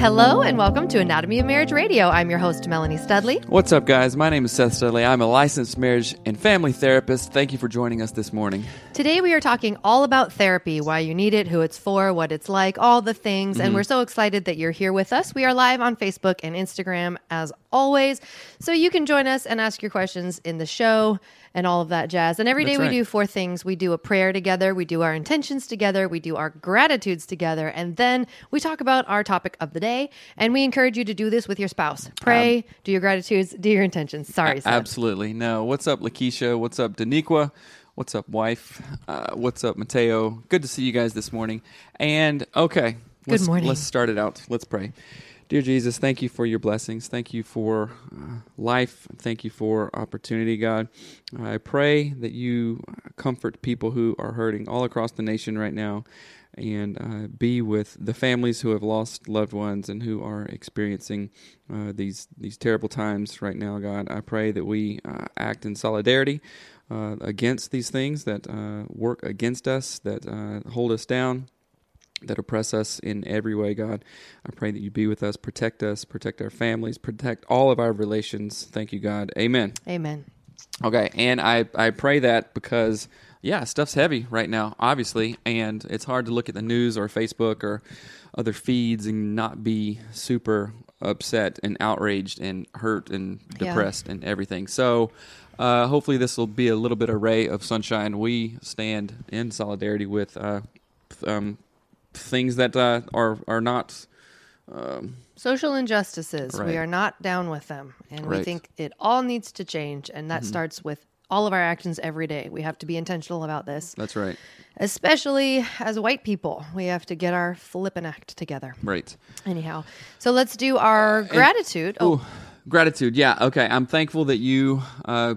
Hello, and welcome to Anatomy of Marriage Radio. I'm your host, Melanie Studley. What's up, guys? My name is Seth Studley. I'm a licensed marriage and family therapist. Thank you for joining us this morning. Today, we are talking all about therapy, why you need it, who it's for, what it's like, all the things. Mm-hmm. And we're so excited that you're here with us. We are live on Facebook and Instagram as always. So you can join us and ask your questions in the show and all of that jazz. And every day That's we right. do four things we do a prayer together, we do our intentions together, we do our gratitudes together, and then we talk about our topic of the day. And we encourage you to do this with your spouse. Pray, do your gratitudes, do your intentions. Sorry, Seth. Absolutely. No. What's up, Lakeisha? What's up, Daniqua? What's up, wife? Uh, what's up, Mateo? Good to see you guys this morning. And okay, let's, morning. Let's start it out. Let's pray. Dear Jesus, thank you for your blessings. Thank you for uh, life. Thank you for opportunity, God. I pray that you comfort people who are hurting all across the nation right now and uh, be with the families who have lost loved ones and who are experiencing uh, these these terrible times right now. God, I pray that we uh, act in solidarity uh, against these things that uh, work against us, that uh, hold us down. That oppress us in every way, God. I pray that you be with us, protect us, protect our families, protect all of our relations. Thank you, God. Amen. Amen. Okay, and I I pray that because yeah, stuff's heavy right now, obviously, and it's hard to look at the news or Facebook or other feeds and not be super upset and outraged and hurt and Yeah. depressed and everything. So. Uh, hopefully, this will be a little bit of ray of sunshine. We stand in solidarity with uh, um, things that uh, are are not um, Social injustices. Right. We are not down with them. And we Right. Mm-hmm. think it all needs to change. And that starts with all of our actions every day. We have to be intentional about this, that's right, especially as white people. We have to get our flippin' act together. right. Anyhow, so let's do our gratitude. Oh, Ooh, gratitude. Yeah. Okay. I'm thankful that you uh,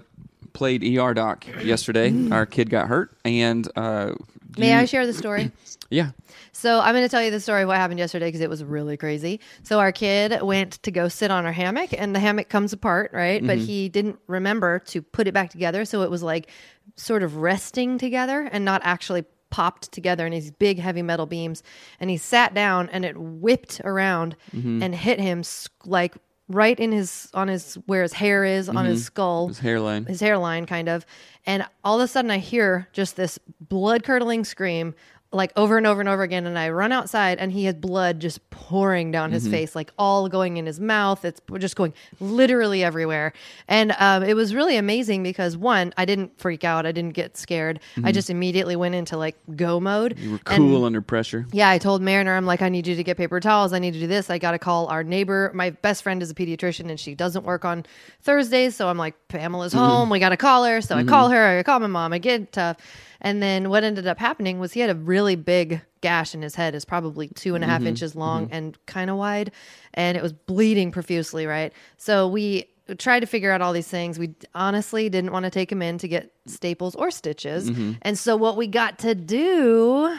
played ER doc yesterday. Our kid got hurt, and uh, may you- I share the story? Yeah. So I'm going to tell you the story of what happened yesterday because it was really crazy. So our kid went to go sit on our hammock, and the hammock comes apart, right? But mm-hmm. he didn't remember to put it back together, so it was like sort of resting together and not actually popped together in these big heavy metal beams. And he sat down, and it whipped around mm-hmm. and hit him like right in his on his where his hair is on his mm-hmm. skull. His hairline. his hairline kind of. And all of a sudden i hear just this blood curdling scream like over and over and over again and i run outside and he has blood just pouring down his mm-hmm. face like all going in his mouth it's just going literally everywhere and um, it was really amazing because one i didn't freak out i didn't get scared i mm-hmm. just immediately went into like go mode You were And- cool under pressure. yeah, I told Mariner, I'm like, I need you to get paper towels. I need to do this. I got to call our neighbor. My best friend is a pediatrician and she doesn't work on Thursdays. So I'm like, Pamela's mm-hmm. home. We got to call her. So I call her. I call my mom. I get tough. And then what ended up happening was he had a really big gash in his head, is probably two and a half Mm-hmm. inches long and kind of wide, and it was bleeding profusely. Right, so we tried to figure out all these things. We honestly didn't want to take him in to get staples or stitches, Mm-hmm. and so what we got to do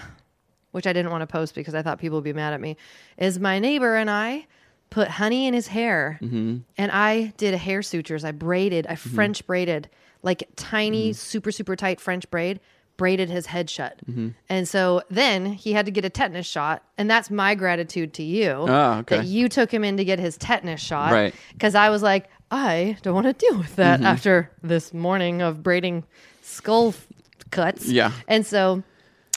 which I didn't want to post because I thought people would be mad at me, is my neighbor and I put honey in his hair Mm-hmm. and I did hair sutures. I braided, I French braided, like tiny, Mm-hmm. super, super tight French braid, braided his head shut. Mm-hmm. And so then he had to get a tetanus shot. And that's my gratitude to you Ah, okay. that you took him in to get his tetanus shot. Right. Because I was like, I don't want to deal with that Mm-hmm. after this morning of braiding skull cuts. Yeah. And so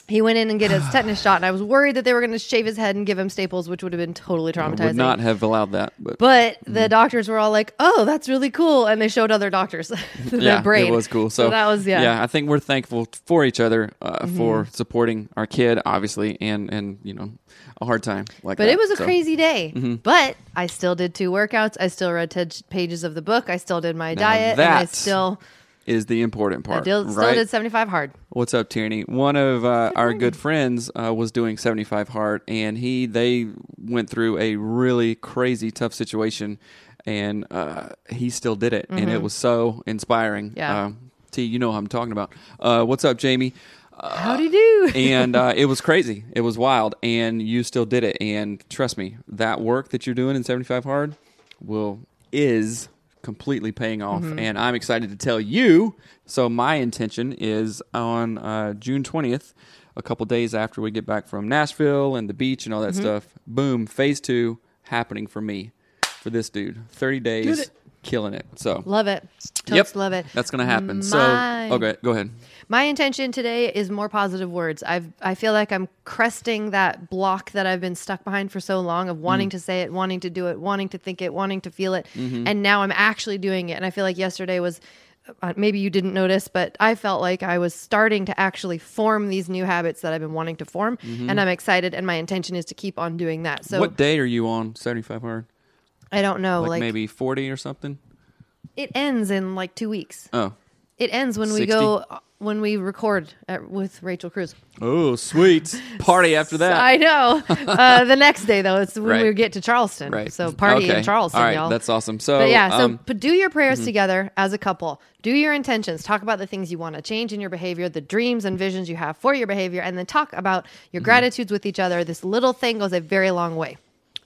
he went in and get his tetanus shot, and I was worried that they were going to shave his head and give him staples, which would have been totally traumatizing. Would not have allowed that, but, but Mm-hmm. the doctors were all like, "Oh, that's really cool," and they showed other doctors the yeah, braid. it was cool. So, that was yeah. Yeah, I think we're thankful for each other uh, for Mm-hmm. supporting our kid, obviously, and and you know, a hard time like that. But that. it was a So, crazy day. Mm-hmm. But I still did two workouts. I still read 10 pages of the book. I still did my diet, and I still, Is the important I part, still, still right? did 75 hard. What's up, Tierney? One of uh, our good friends uh, was doing 75 hard, and he they went through a really crazy tough situation, and uh, he still did it, and it was so inspiring. Mm-hmm. Yeah. Uh, T, you know what I'm talking about. Uh, what's up, Jamie? How do you do? and uh, it was crazy. It was wild, and you still did it. And trust me, that work that you're doing in 75 hard will is completely paying off. Mm-hmm. And I'm excited to tell you. So my intention is on uh, June 20th, a couple days after we get back from Nashville and the beach and all that Mm-hmm. stuff. Boom, phase two happening for me, for this dude. 30 days, killing it. So. love it. Totes Yep, love it. That's gonna happen. My- So, okay, go ahead. My intention today is more positive words. I've I feel like I'm cresting that block that I've been stuck behind for so long of wanting mm. to say it, wanting to do it, wanting to think it, wanting to feel it, mm-hmm. and now I'm actually doing it. And I feel like yesterday was uh, maybe you didn't notice, but I felt like I was starting to actually form these new habits that I've been wanting to form, mm-hmm. and I'm excited. And my intention is to keep on doing that. So what day are you on 75 hard? I don't know, like, like, maybe 40 or something? it ends in like two weeks. Oh. It ends when we go when we record at, with Rachel Cruz. Oh, sweet. Party after that. I know. Uh, the next day, though, it's when Right. we get to Charleston. right. So party okay. in Charleston, All right, y'all. That's awesome. So, but yeah, so um, but do your prayers together as a couple. Do your intentions. Talk about the things you want to change in your behavior, the dreams and visions you have for your behavior, and then talk about your Mm-hmm. gratitudes with each other. This little thing goes a very long way.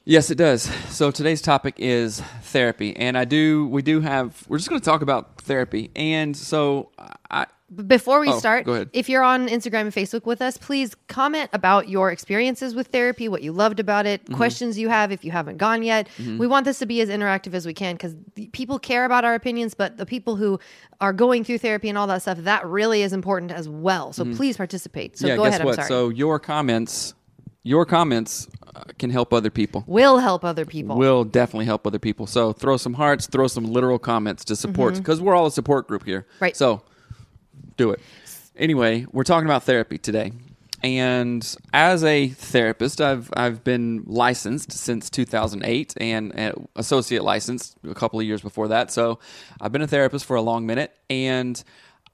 yes, it does. So today's topic is therapy. And I do, we do have, we're just going to talk about therapy. And so I, before we Oh, start, if you're on Instagram and Facebook with us, please comment about your experiences with therapy, what you loved about it, Mm-hmm. questions you have if you haven't gone yet. We want this to be as interactive as we can because people care about our opinions, but the people who are going through therapy and all that stuff, that really is important as well. So please participate. So Mm-hmm. yeah, go guess ahead. what? I'm sorry. So your comments, your comments uh, can help other people. will help other people. Will definitely help other people. So throw some hearts, throw some literal comments to support because we're all a support group here. Mm-hmm. Right. So do it. Anyway, we're talking about therapy today. And as a therapist, I've I've been licensed since 2008 and uh, associate licensed a couple of years before that. So I've been a therapist for a long minute, and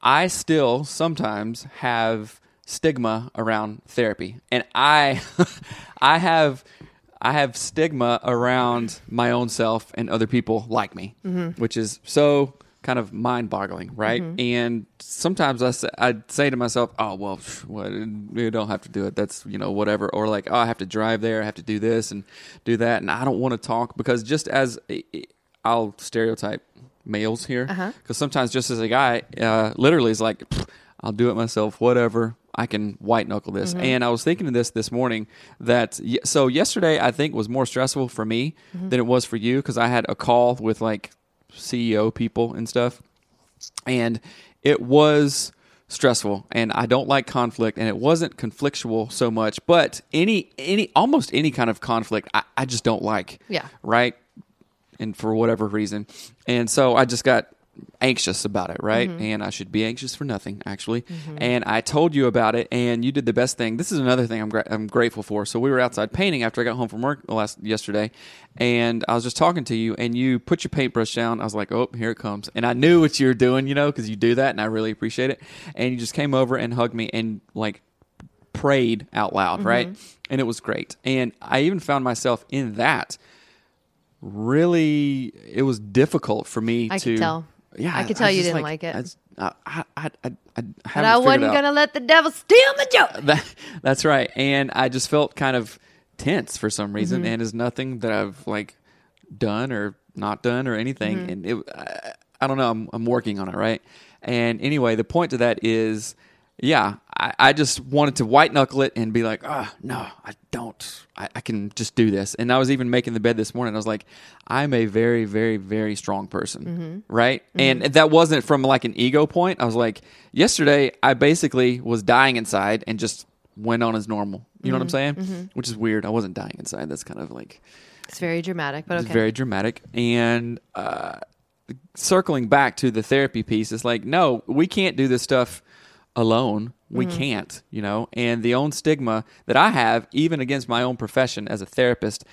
I still sometimes have stigma around therapy, and I I have I have stigma around my own self and other people like me, which is so kind of mind boggling, right? Mm-hmm. And sometimes I say, I'd say to myself, oh, well, pff, what, you don't have to do it. That's, you know, whatever. Or like, oh, I have to drive there. I have to do this and do that. And I don't want to talk because just as I'll stereotype males here, uh-huh. because sometimes just as a guy, uh, literally is like, I'll do it myself, whatever. I can white knuckle this. Mm-hmm. And I was thinking of this this morning that so yesterday I think was more stressful for me mm-hmm. than it was for you because I had a call with like CEO people and stuff, and it was stressful. And I don't like conflict, and it wasn't conflictual so much, but any any almost any kind of conflict I, I just don't like. Yeah. Right and for whatever reason. And so I just got anxious about it, right? Mm-hmm. And I should be anxious for nothing, actually. Mm-hmm. And I told you about it, and you did the best thing. This is another thing I'm gra- I'm grateful for. So we were outside painting after I got home from work last yesterday, and I was just talking to you, and you put your paintbrush down. I was like, oh, here it comes, and I knew what you were doing, you know, because you do that, and I really appreciate it. And you just came over and hugged me, and like prayed out loud, right? Mm-hmm. And it was great. And I even found myself in that really it was difficult for me I to tell. Yeah, I could tell you didn't like it. I, I, I, I, But I wasn't gonna let the devil steal my joke. That, that's right. And I just felt kind of tense for some reason, Mm-hmm. and it's nothing that I've like done or not done or anything. Mm-hmm. And it, I, I don't know. I'm, I'm working on it, right? And anyway, the point to that is, yeah, I, I just wanted to white knuckle it and be like, ah, no, I don't. I, I can just do this. And I was even making the bed this morning. I was like, I'm a very, very, very strong person, Mm-hmm. right? And that wasn't from like an ego point. I was like, yesterday, I basically was dying inside and just went on as normal. You know what I'm saying? Mm-hmm. Which is weird. I wasn't dying inside. That's kind of like It's very dramatic, but okay. very dramatic. And uh, circling back to the therapy piece, it's like, no, we can't do this stuff alone. We Mm-hmm. can't, you know. And the own stigma that I have, even against my own profession as a therapist,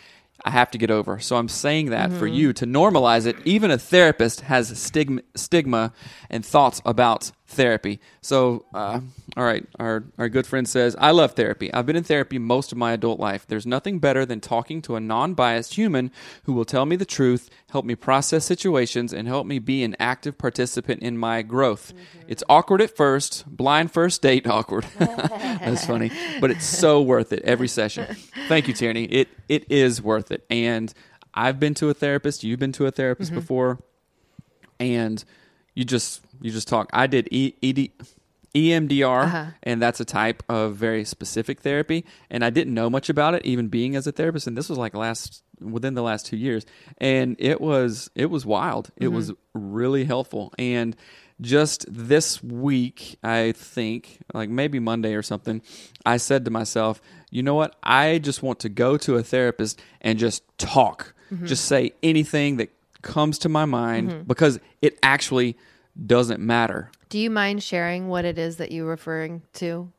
I have to get over. So I'm saying that for Mm-hmm. you to normalize it. Even a therapist has stigma, stigma and thoughts about therapy. So, uh, all right, our our good friend says, "I love therapy. I've been in therapy most of my adult life. There's nothing better than talking to a non-biased human who will tell me the truth, help me process situations, and help me be an active participant in my growth. It's awkward at first, blind first date awkward. That's funny, but it's so worth it every session. Thank you, Tierney. It it is worth it. And I've been to a therapist. You've been to a therapist before, and you just you just talk. I did e, ED, EMDR, Uh-huh. and that's a type of very specific therapy. And I didn't know much about it, even being as a therapist. And this was like last within the last two years, and it was it was wild. It was really helpful. And just this week, I think, like maybe Monday or something, I said to myself, you know what? I just want to go to a therapist and just talk, just say anything that comes to my mind mm-hmm. because it actually doesn't matter. Do you mind sharing what it is that you're referring to?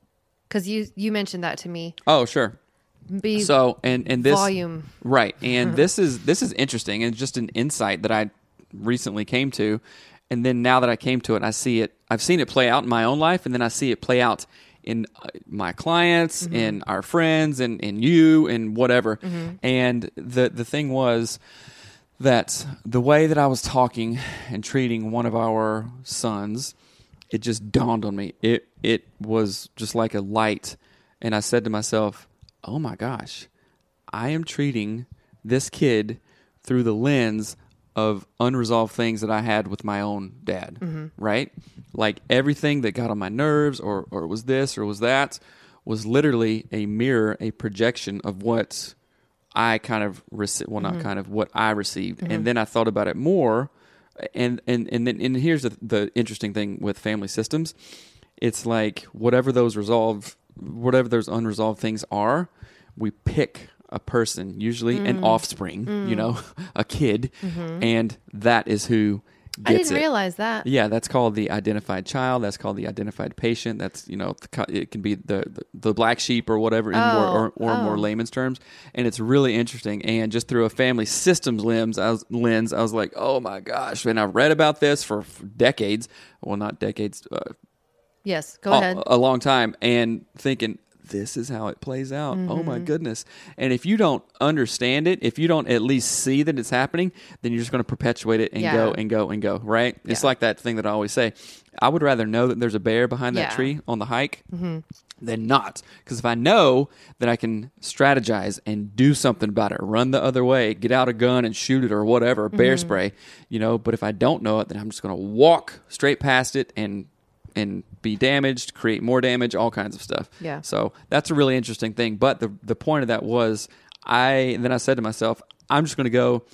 Because you you mentioned that to me. Oh, sure. Be So and and this volume. right, and this is this is interesting and just an insight that I recently came to, and then now that I came to it, I see it. I've seen it play out in my own life, and then I see it play out in uh, my clients, mm-hmm. in our friends, and and you, and whatever. Mm-hmm. And the the thing was that the way that I was talking and treating one of our sons, it just dawned on me. It it was just like a light, and I said to myself, "Oh my gosh, I am treating this kid through the lens of unresolved things that I had with my own dad, mm-hmm. right? Like everything that got on my nerves or or was this or was that was literally a mirror, a projection of what I kind of rece- well not mm-hmm. kind of what I received. And mm-hmm. then I thought about it more and and and then and here's the, the interesting thing with family systems. It's like whatever those resolved whatever those unresolved things are, we pick a person, usually an mm. offspring, you mm. know, a kid, mm-hmm. and that is who I didn't it. realize that. Yeah, that's called the identified child. That's called the identified patient. That's you know it can be the the, the black sheep or whatever in more or, Oh, or more oh. layman's terms. And it's really interesting. And just through a family systems lens, I was, lens, I was like, oh my gosh! And I've read about this for, for decades. Well, not decades, uh, Yes, go a, ahead. a long time, and thinking this is how it plays out. Oh Mm-hmm. my goodness! And if you don't understand it, if you don't at least see that it's happening, then you're just going to perpetuate it and Yeah. go and go and go. Right? It's like that thing that I always say. I would rather know that there's a bear behind that Yeah. Mm-hmm. tree on the hike. Than not, because if I know that I can strategize and do something about it, run the other way, get out a gun and shoot it or whatever, bear Mm-hmm. spray, you know. But if I don't know it, then I'm just going to walk straight past it and and be damaged, create more damage, all kinds of stuff. Yeah. So that's a really interesting thing. But the the point of that was, I then I said to myself, I'm just going to go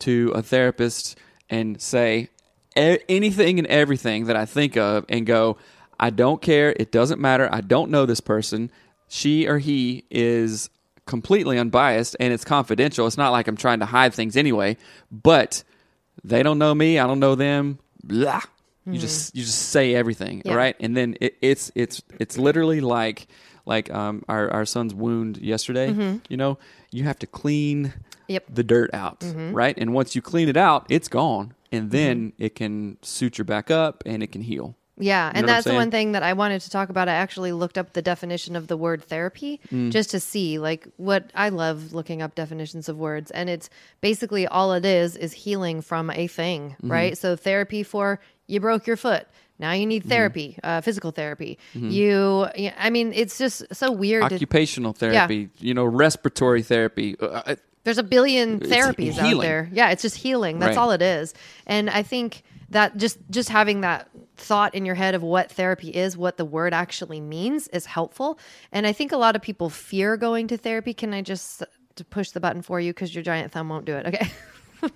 to a therapist and say a- anything and everything that I think of, and go, I don't care. It doesn't matter. I don't know this person. She or he is completely unbiased and it's confidential. It's not like I'm trying to hide things anyway, but they don't know me. I don't know them. Blah. You just you just say everything, Mm-hmm. Yeah. right? And then it, it's it's it's literally like like um our our son's wound yesterday. You know, you have to clean Mm-hmm. Yep. Mm-hmm. the dirt out, right? And once you clean it out, it's gone, and then it can suture back up and it can heal. Yeah, know and that's the one thing that I wanted to talk about. I actually looked up the definition of the word therapy Mm. just to see like what I love looking up definitions of words and it's basically all it is is healing from a thing, Mm-hmm. right? So therapy for you broke your foot. Now you Mm-hmm. need therapy, uh, physical therapy. You, yeah, I mean, it's just so weird. to- Occupational therapy, you know, respiratory therapy. Uh, There's a billion therapies out there. Yeah, it's just healing. That's Right. all it is. And I think that just just having that thought in your head of what therapy is, what the word actually means is helpful. And I think a lot of people fear going to therapy. Can I just to push the button for you cuz your giant thumb won't do it. Okay.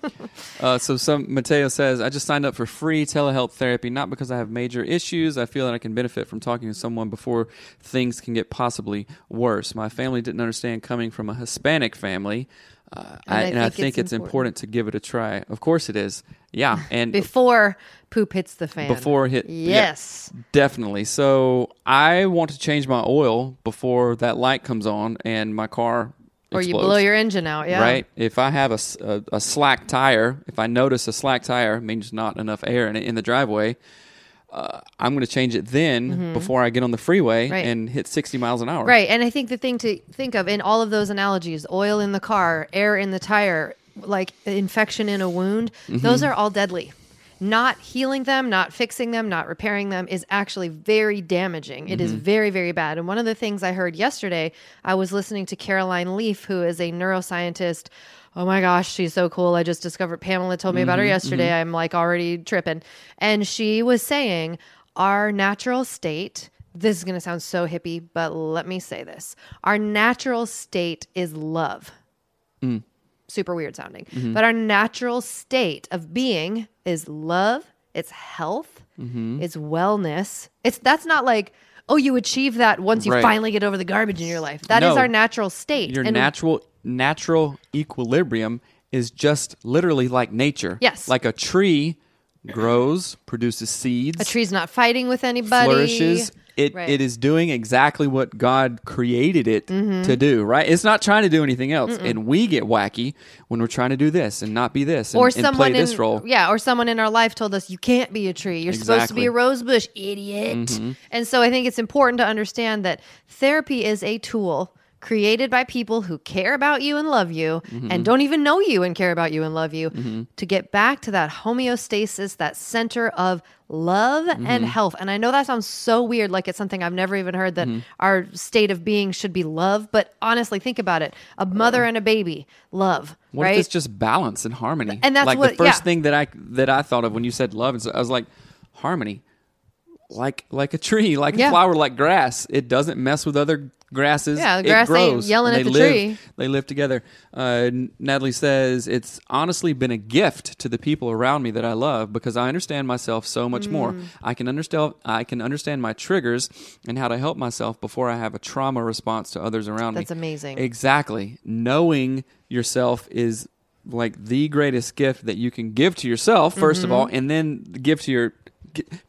Uh, so some Mateo says, I just signed up for free telehealth therapy, not because I have major issues. I feel that I can benefit from talking to someone before things can get possibly worse. My family didn't understand coming from a Hispanic family. Uh, I, and I think it's important. to give it a try. Of course it is. Yeah. And Before poop hits the fan. before it hit. yeah, Yes. definitely. So I want to change my oil before that light comes on and my car Or you blow your engine out, yeah. Right. If I have a a slack tire, if I notice a slack tire, means not enough air in in the driveway. Uh, I'm going to change it then before I get on the freeway Mm-hmm. Right. and hit 60 miles an hour. Right. And I think the thing to think of in all of those analogies oil in the car, air in the tire, like infection in a wound those are all deadly. Not healing them, not fixing them, not repairing them is actually very damaging. It is mm-hmm. very, very bad. And one of the things I heard yesterday, I was listening to Caroline Leaf, who is a neuroscientist. Oh my gosh, she's so cool. I just discovered Pamela told me about her mm-hmm. yesterday. Mm-hmm. I'm like already tripping. And she was saying our natural state this is going to sound so hippie, but let me say this. Our natural state is love. Mm. Super weird sounding. Mm-hmm. But our natural state of being is love, it's health, mm-hmm. it's wellness. It's that's not like, oh, you achieve that once you Right. finally get over the garbage in your life. That is No. our natural state. Your And- natural natural equilibrium is just literally like nature. Yes. Like a tree grows, produces seeds, a tree's not fighting with anybody. flourishes. It, Right. it is doing exactly what God created it to do, right? It's not trying to do anything else. And we get wacky when we're trying to do this and not be this and, or and someone play in this role. yeah, or someone in our life told us you can't be a tree. You're supposed to be Mm-hmm. a rose bush, idiot. And so I think it's important to understand that therapy is a tool created by people who care about you and love you Mm-hmm. and don't even know you and care about you and love you to get back to that homeostasis, that center of love Mm-hmm. and health. And I know that sounds so weird like it's something I've never even heard that Mm-hmm. our state of being should be love, but honestly think about it. A mother and a baby, love, What right? if it's just balance and harmony? And that's like what- the first yeah. thing that I that I thought of when you said love, and so I was like, harmony, like like a tree, like Yeah. a flower, like grass. It doesn't mess with other grasses. Yeah, the it grass ain't grows, yelling at they the live, tree. They live together. Uh, Natalie says it's honestly been a gift to the people around me that I love because I understand myself so much more. Mm. I can understand I can understand my triggers and how to help myself before I have a trauma response to others around me. That's amazing. Exactly. Knowing yourself is like the greatest gift that you can give to yourself 1st of Mm-hmm. all and then give to your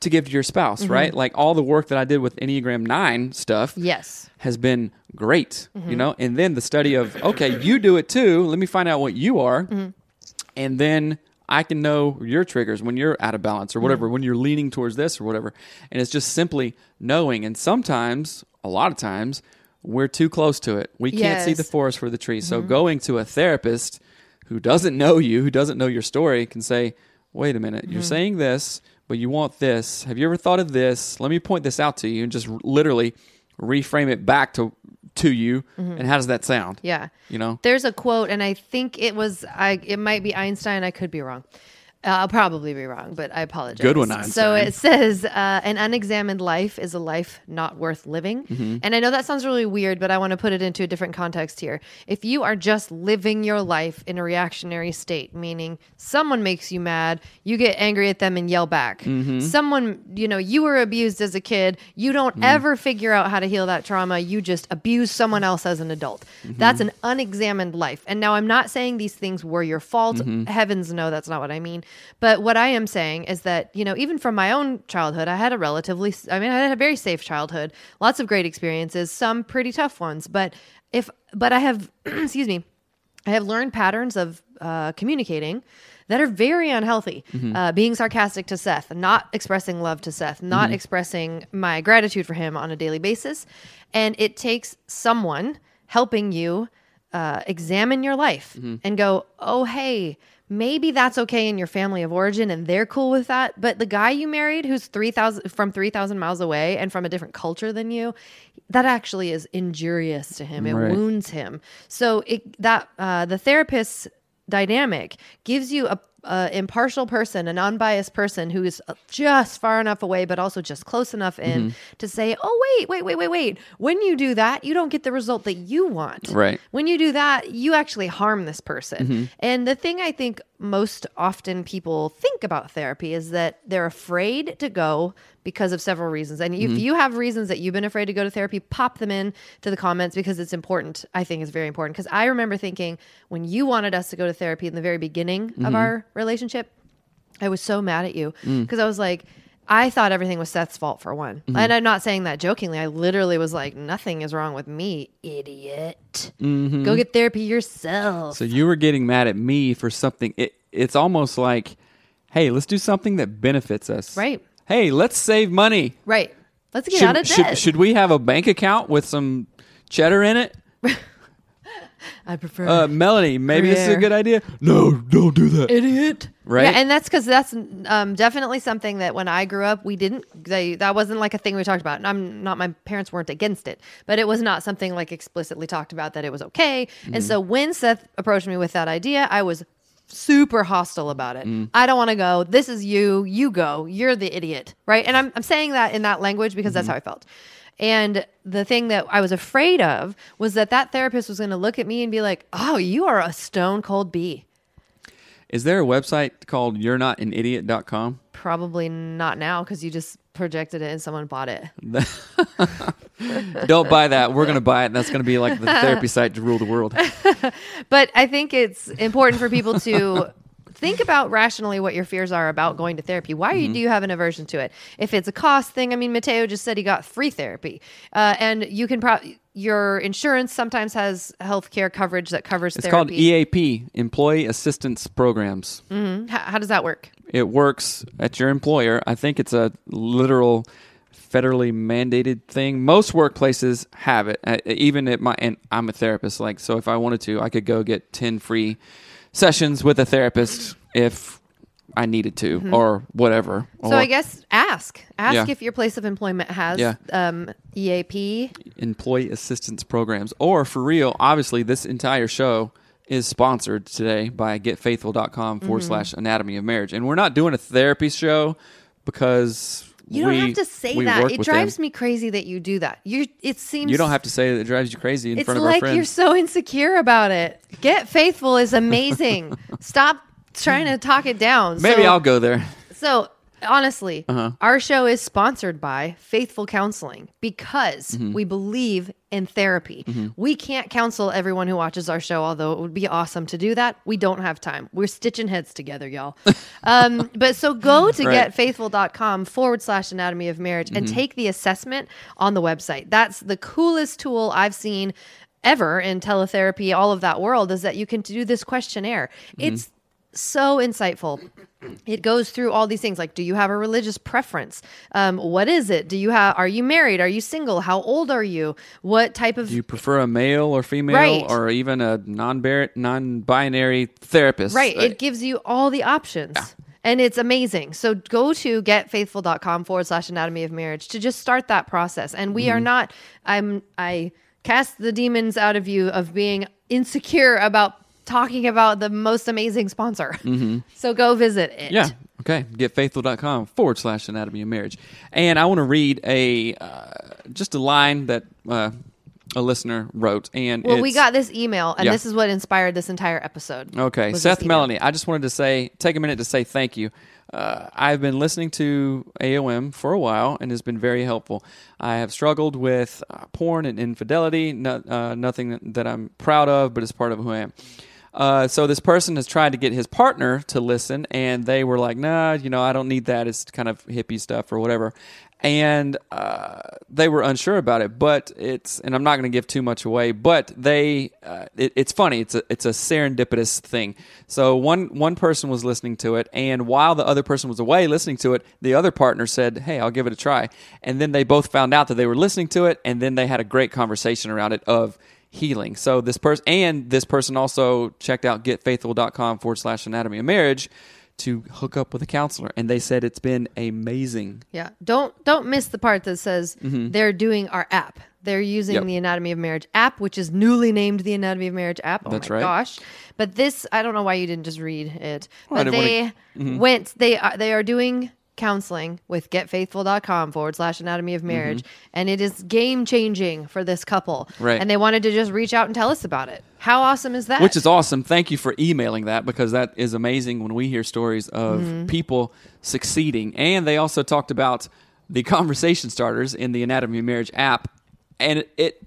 to give to your spouse, right? Like all the work that I did with Enneagram 9 stuff yes. has been great, Mm-hmm. you know? And then the study of okay, you do it too. Let me find out what you are. Mm-hmm. And then I can know your triggers when you're out of balance or whatever, Mm-hmm. when you're leaning towards this or whatever. And it's just simply knowing. And sometimes, a lot of times, we're too close to it. We can't see the forest for the trees. So going to a therapist who doesn't know you, who doesn't know your story, can say, wait a minute, you're saying this, but you want this. Have you ever thought of this? Let me point this out to you and just r- literally reframe it back to to you. Mm-hmm. And how does that sound? Yeah. You know? There's a quote, and I think it was I. It might be Einstein. I could be wrong. Uh, I'll probably be wrong, but I apologize. Good one, So it says, uh, "An unexamined life is a life not worth living." Mm-hmm. And I know that sounds really weird, but I want to put it into a different context here. If you are just living your life in a reactionary state, meaning someone makes you mad, you get angry at them and yell back. Mm-hmm. Someone, you know, you were abused as a kid, you don't Mm-hmm. ever figure out how to heal that trauma. You just abuse someone else as an adult. Mm-hmm. That's an unexamined life. And now I'm not saying these things were your fault. Mm-hmm. Heavens no, that's not what I mean. But what I am saying is that, you know, even from my own childhood, I had a relatively, I mean, I had a very safe childhood, lots of great experiences, some pretty tough ones. But if, but I have, excuse me, I have learned patterns of uh, communicating that are very unhealthy. Uh, being sarcastic to Seth, not expressing love to Seth, not expressing my gratitude for him on a daily basis. And it takes someone helping you uh, examine your life and go, oh, hey, maybe that's okay in your family of origin and they're cool with that. But the guy you married who's 3,000 from 3,000 miles away and from a different culture than you, that actually is injurious to him. It Right. wounds him. So it, that uh, the therapist's dynamic gives you a, a impartial person, an unbiased person who is just far enough away, but also just close enough in Mm-hmm. to say, "Oh wait, wait, wait, wait, wait." When you do that, you don't get the result that you want. Right. When you do that, you actually harm this person. Mm-hmm. And the thing I think most often people think about therapy is that they're afraid to go because of several reasons. And Mm-hmm. if you have reasons that you've been afraid to go to therapy, pop them in to the comments because it's important. I think it's very important because I remember thinking when you wanted us to go to therapy in the very beginning Mm-hmm. of our relationship, I was so mad at you Mm. because I was like, I thought everything was Seth's fault for one. Mm-hmm. And I'm not saying that jokingly. I literally was like, nothing is wrong with me, idiot. Go get therapy yourself. So you were getting mad at me for something. It, it's almost like, hey, let's do something that benefits us. Right. Hey, let's save money. right. Let's get out of should, debt. should we have a bank account with some cheddar in it? I prefer Uh, Melanie, maybe this is a good idea. No, don't do that. idiot. Right? Yeah, and that's because that's um, definitely something that when I grew up, we didn't. They that wasn't like a thing we talked about. And I'm not. My parents weren't against it, but it was not something like explicitly talked about that it was okay. Mm-hmm. And so when Seth approached me with that idea, I was super hostile about it. Mm. I don't want to go. This is you. You go. You're the idiot, right? And I'm I'm saying that in that language because that's Mm-hmm. how I felt. And the thing that I was afraid of was that that therapist was going to look at me and be like, "Oh, you are a stone cold bee." Is there a website called you're not an idiot.com? Probably not now because you just projected it and someone bought it. Don't buy that. We're going to buy it, and that's going to be like the therapy site to rule the world. But I think it's important for people to think about rationally what your fears are about going to therapy. Why Mm-hmm. do you have an aversion to it? If it's a cost thing, I mean, Mateo just said he got free therapy, uh, and you can probably your insurance sometimes has healthcare coverage that covers It's called. EAP, Employee Assistance Programs. How, how does that work? It works at your employer. I think it's a literal federally mandated thing. Most workplaces have it. Uh, Even at my and I'm a therapist like so if I wanted to, I could go get 10 free sessions with a therapist if I needed to or whatever. Mm-hmm. So Or I guess ask ask Yeah. if your place of employment has Yeah. um, EAP. employee assistance programs or for real, obviously this entire show is sponsored today by getfaithful.com forward Mm-hmm. slash anatomy of marriage. And we're not doing a therapy show because You don't we- have to say that. It drives them. me crazy that you do that. You it seems You don't have to say that it drives you crazy in front of our like friends. you're so insecure about it. Get faithful is amazing. Stop trying to talk it down. Maybe so, I'll go there. So honestly, Uh-huh. our show is sponsored by Faithful Counseling because Mm-hmm. we believe in therapy. We can't counsel everyone who watches our show, although it would be awesome to do that. We don't have time. We're stitching heads together, y'all. um, but so go to Right. getfaithful.com forward slash anatomy of marriage Mm-hmm. and take the assessment on the website. That's the coolest tool I've seen ever in teletherapy, all of that world, is that you can do this questionnaire. Mm-hmm. It's so insightful. It goes through all these things like do you have a religious preference? Um, what is it? Do you have are you married? Are you single? How old are you? What type of Do you prefer a male or female Right. or even a non-binary therapist? Right. Uh, It gives you all the options. And it's amazing. So go to getfaithful.com forward slash anatomy of marriage to just start that process. And we Mm-hmm. are not, I'm, I cast the demons out of you of being insecure about talking about the most amazing sponsor. So go visit it. Mm-hmm. Yeah. Okay. Getfaithful.com forward slash anatomy of marriage. And I want to read a uh, just a line that uh, a listener wrote. And Well, we got this email, and Yeah. this is what inspired this entire episode. Okay, Seth. Melanie. I just wanted to say, take a minute to say thank you. Uh, I've been listening to AOM for a while and has been very helpful. I have struggled with uh, porn and infidelity, no, uh, nothing that, that I'm proud of, but it's part of who I am. Uh, so this person has tried to get his partner to listen, and they were like, "Nah, you know, I don't need that. It's kind of hippie stuff or whatever." And uh, they were unsure about it, but it's and I'm not going to give too much away, but they uh, it, it's funny. It's a it's a serendipitous thing. So one one person was listening to it, and while the other person was away listening to it, the other partner said, "Hey, I'll give it a try." And then they both found out that they were listening to it, and then they had a great conversation around it of healing. So this person and this person also checked out getfaithful.com forward slash anatomy of marriage to hook up with a counselor. And they said it's been amazing. Yeah. Don't don't miss the part that says they're doing our app. They're using Mm-hmm. Yep. the Anatomy of Marriage app, which is newly named the Anatomy of Marriage app. Oh That's my right. gosh! But this, I don't know why you didn't just read it. Well, but they wanna- mm-hmm. went. They are they are doing counseling with getfaithful.com forward slash anatomy of marriage and it is game changing for this couple Mm-hmm. Right. and they wanted to just reach out and tell us about it how awesome is that Which is awesome. Thank you for emailing that because that is amazing when we hear stories of Mm-hmm. people succeeding. And they also talked about the conversation starters in the Anatomy of Marriage app, and it it,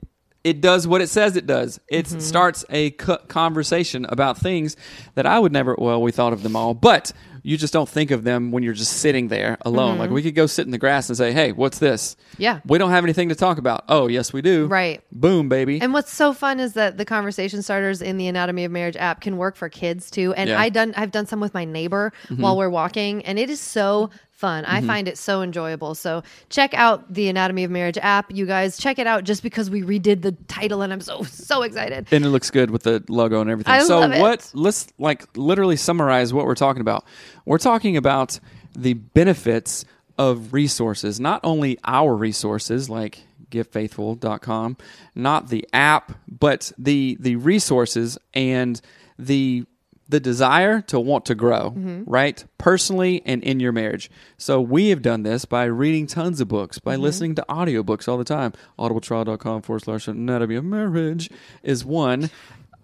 it does what it says it does. It Mm-hmm. starts a conversation about things that I would never. Well, we thought of them all, but you just don't think of them when you're just sitting there alone. Like we could go sit in the grass and say, "Hey, what's this?" Mm-hmm. Yeah. we don't have anything to talk about. Oh, yes, we do. Right. Boom, baby. And what's so fun is that the conversation starters in the Anatomy of Marriage app can work for kids too. And Yeah. Mm-hmm. I done I've done some with my neighbor while we're walking, and it is so fun. I mm-hmm. find it so enjoyable. So check out the Anatomy of Marriage app, you guys. Check it out just because we redid the title, and I'm so so excited. and it looks good with the logo and everything. I so love it. what let's like literally summarize what we're talking about. We're talking about the benefits of resources, not only our resources like givefaithful.com, not the app, but the the resources and the the desire to want to grow, Mm-hmm. right? Personally and in your marriage. So we have done this by reading tons of books, by Mm-hmm. listening to audiobooks all the time. Audibletrial.com forward slash anatomy of marriage is one.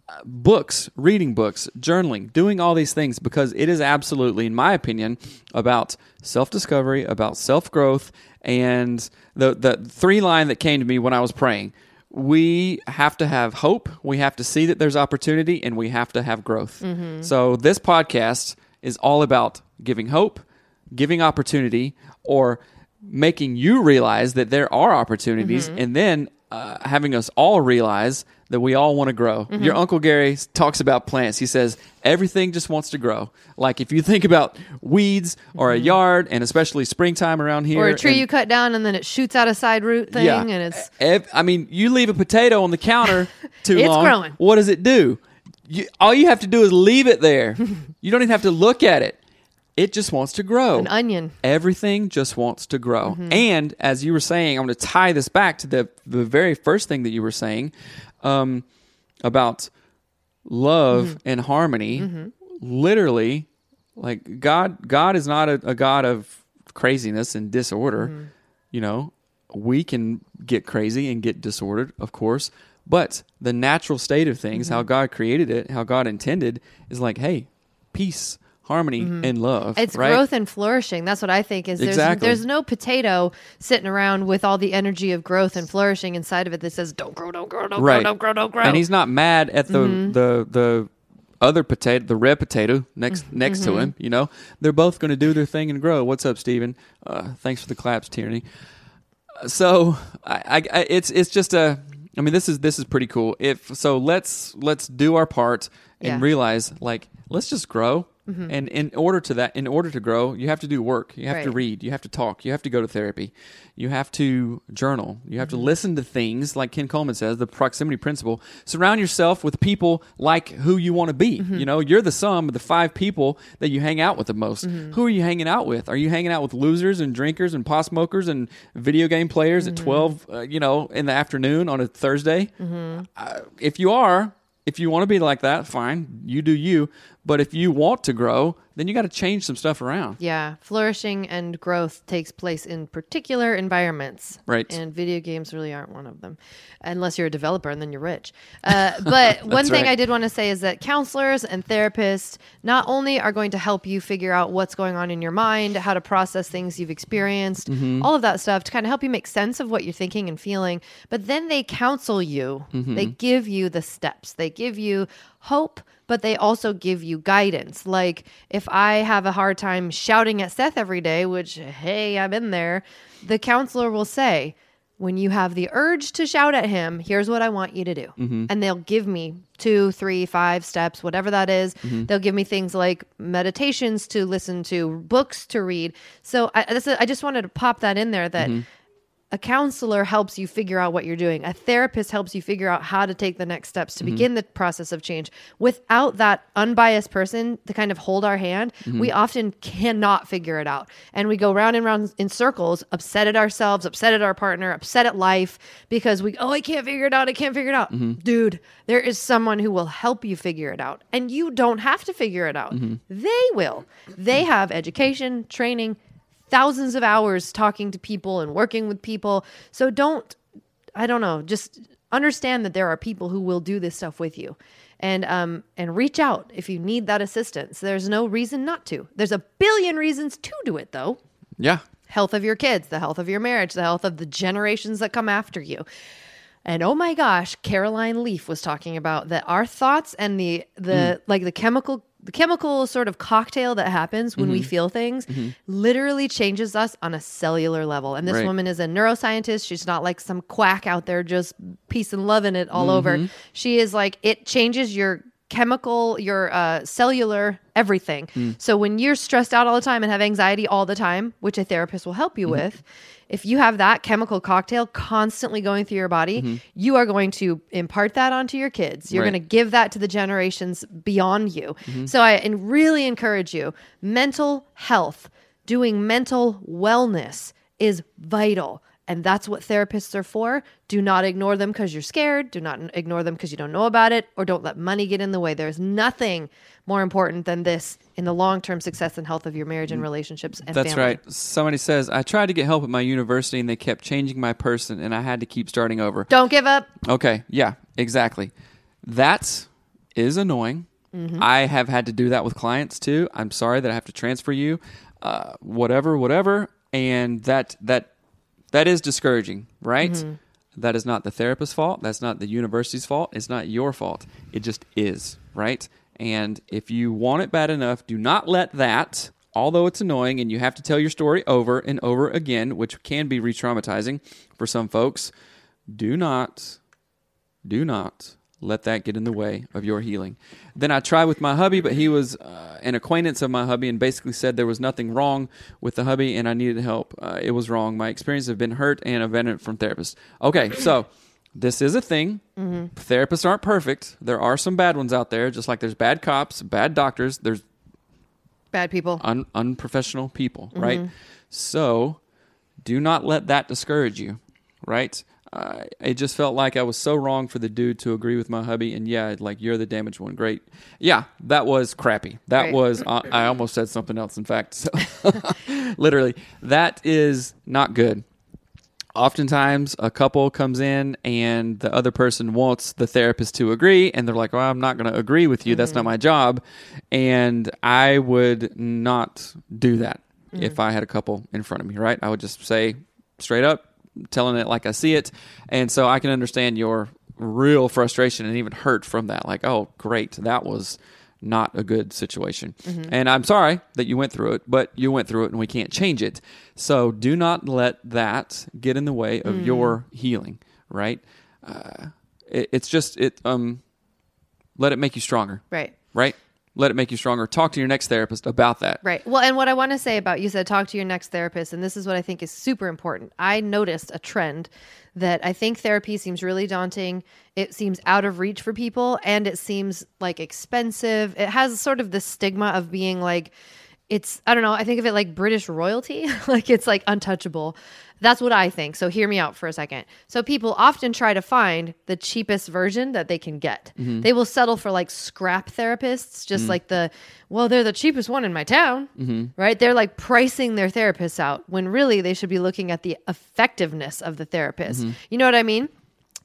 Uh, Books, reading books, journaling, doing all these things because it is absolutely, in my opinion, about self discovery, about self growth, and the, the three line that came to me when I was praying we have to have hope, we have to see that there's opportunity, and we have to have growth. So, this podcast is all about giving hope, giving opportunity, or making you realize that there are opportunities, and then uh, having us all realize that we all want to grow. Mm-hmm. Your Uncle Gary talks about plants. He says everything just wants to grow. Like if you think about weeds or a mm-hmm. yard, and especially springtime around here, Or a tree and- you cut down and then it shoots out a side root thing, and it's Ev- I mean, you leave a potato on the counter too It's long. growing. What does it do? You, all you have to do is leave it there. you don't even have to look at it. It just wants to grow. an onion. Everything just wants to grow. Mm-hmm. And as you were saying, I'm going to tie this back to the the very first thing that you were saying um, about love mm-hmm. and harmony. Mm-hmm. Literally, like God, God is not a, a God of craziness and disorder. Mm-hmm. You know, we can get crazy and get disordered, of course, but the natural state of things, how God created it, how God intended, is like, hey, peace, harmony, and love. It's right? growth and flourishing. That's what I think is there's Exactly. there's no potato sitting around with all the energy of growth and flourishing inside of it that says don't grow, don't grow, don't right. grow, don't grow, don't grow. And he's not mad at the the the other potato, the red potato next next to him. You know, they're both going to do their thing and grow. What's up, Steven? Uh, thanks for the claps, Tierney. Uh, So I, I, I, it's it's just a. I mean, this is this is pretty cool. If so, let's let's do our part and Yeah. realize like let's just grow. Mm-hmm. And in order to that, in order to grow, you have to do work. You have to read. You have to talk. You have to go to therapy. You have to journal. You have to mm-hmm. listen to things like Ken Coleman says, the proximity principle. Surround yourself with people like who you want to be. Mm-hmm. You know, you're the sum of the five people that you hang out with the most. Who are you hanging out with? Are you hanging out with losers and drinkers and pot smokers and video game players at 12, uh, you know, in the afternoon on a Thursday? Uh, if you are, if you want to be like that, fine. You do you. But if you want to grow, then you got to change some stuff around. yeah, flourishing and growth takes place in particular environments. Right. And video games really aren't one of them, unless you're a developer and then you're rich. Uh, but one thing right. I did want to say is that counselors and therapists not only are going to help you figure out what's going on in your mind, how to process things you've experienced, Mm-hmm. all of that stuff to kind of help you make sense of what you're thinking and feeling, but then they counsel you. Mm-hmm. They give you the steps. They give you hope, but they also give you guidance. Like if I have a hard time shouting at Seth every day, which, hey, I'm in there, the counselor will say, when you have the urge to shout at him, here's what I want you to do. Mm-hmm. And they'll give me two, three, five steps, whatever that is. Mm-hmm. They'll give me things like meditations to listen to, books to read. So I, is- I just wanted to pop that in there that mm-hmm. A counselor helps you figure out what you're doing. A therapist helps you figure out how to take the next steps to mm-hmm. begin the process of change. Without that unbiased person to kind of hold our hand, mm-hmm. we often cannot figure it out. And we go round and round in circles, upset at ourselves, upset at our partner, upset at life because we, oh, I can't figure it out. I can't figure it out. Mm-hmm. Dude, there is someone who will help you figure it out. And you don't have to figure it out. They will. They have education, training, thousands of hours talking to people and working with people. So don't, I don't know, just understand that there are people who will do this stuff with you. And um and reach out if you need that assistance. There's no reason not to. There's a billion reasons to do it though. Yeah. Health of your kids, the health of your marriage, the health of the generations that come after you. And oh my gosh, Caroline Leaf was talking about that our thoughts and the the like the chemical the chemical sort of cocktail that happens when we mm-hmm. feel things mm-hmm. literally changes us on a cellular level. And this Right. woman is a neuroscientist. She's not like some quack out there just peace and loving it all over. Mm-hmm. She is like it changes your chemical, your uh, cellular, everything. Hmm. So when you're stressed out all the time and have anxiety all the time, which a therapist will help you mm-hmm. with, if you have that chemical cocktail constantly going through your body, mm-hmm. you are going to impart that onto your kids. You're Right. going to give that to the generations beyond you. Mm-hmm. So I and really encourage you. Mental health, doing mental wellness is vital. And that's what therapists are for. Do not ignore them because you're scared. Do not ignore them because you don't know about it, or don't let money get in the way. There's nothing more important than this in the long term success and health of your marriage and relationships and That's family. right. Somebody says, I tried to get help at my university and they kept changing my person and I had to keep starting over. Don't give up. Okay, yeah, exactly. That is annoying. Mm-hmm. I have had to do that with clients too. I'm sorry that I have to transfer you, uh, whatever, whatever, and that that that is discouraging, right? Mm-hmm. That is not the therapist's fault. That's not the university's fault. It's not your fault. It just is, right? And if you want it bad enough, do not let that, although it's annoying and you have to tell your story over and over again, which can be re traumatizing for some folks, do not do not let that get in the way of your healing. Then I tried with my hubby, but he was uh, an acquaintance of my hubby and basically said there was nothing wrong with the hubby and I needed help. Uh, it was wrong. My experience have been hurt and I've from therapists. Okay, so this is a thing. Therapists aren't perfect. There are some bad ones out there, just like there's bad cops, bad doctors. There's Bad people. un- unprofessional people, right? So do not let that discourage you, right? Uh, it just felt like I was so wrong for the dude to agree with my hubby, and yeah, like you're the damaged one. Great, yeah, that was crappy. That Right. was uh, I almost said something else. In fact, so literally, that is not good oftentimes a couple comes in and the other person wants the therapist to agree and they're like well i'm not going to agree with you that's not my job and i would not do that if i had a couple in front of me right i would just say straight up telling it like i see it and so i can understand your real frustration and even hurt from that like oh great that was not a good situation. And I'm sorry that you went through it, but you went through it and we can't change it. So do not let that get in the way of your healing, right? Uh, it, it's just it um let it make you stronger, Right. right? Let it make you stronger. Talk to your next therapist about that. Right. Well, and what I want to say about you said talk to your next therapist, and this is what I think is super important. I noticed a trend that I think therapy seems really daunting. It seems out of reach for people, and it seems like expensive. It has sort of the stigma of being like, it's I don't know. I think of it like British royalty, like it's like untouchable. That's what I think. So hear me out for a second. So people often try to find the cheapest version that they can get. Mm-hmm. They will settle for like scrap therapists, just mm. like the well, they're the cheapest one in my town, mm-hmm. right? They're like pricing their therapists out when really they should be looking at the effectiveness of the therapist. Mm-hmm. You know what I mean?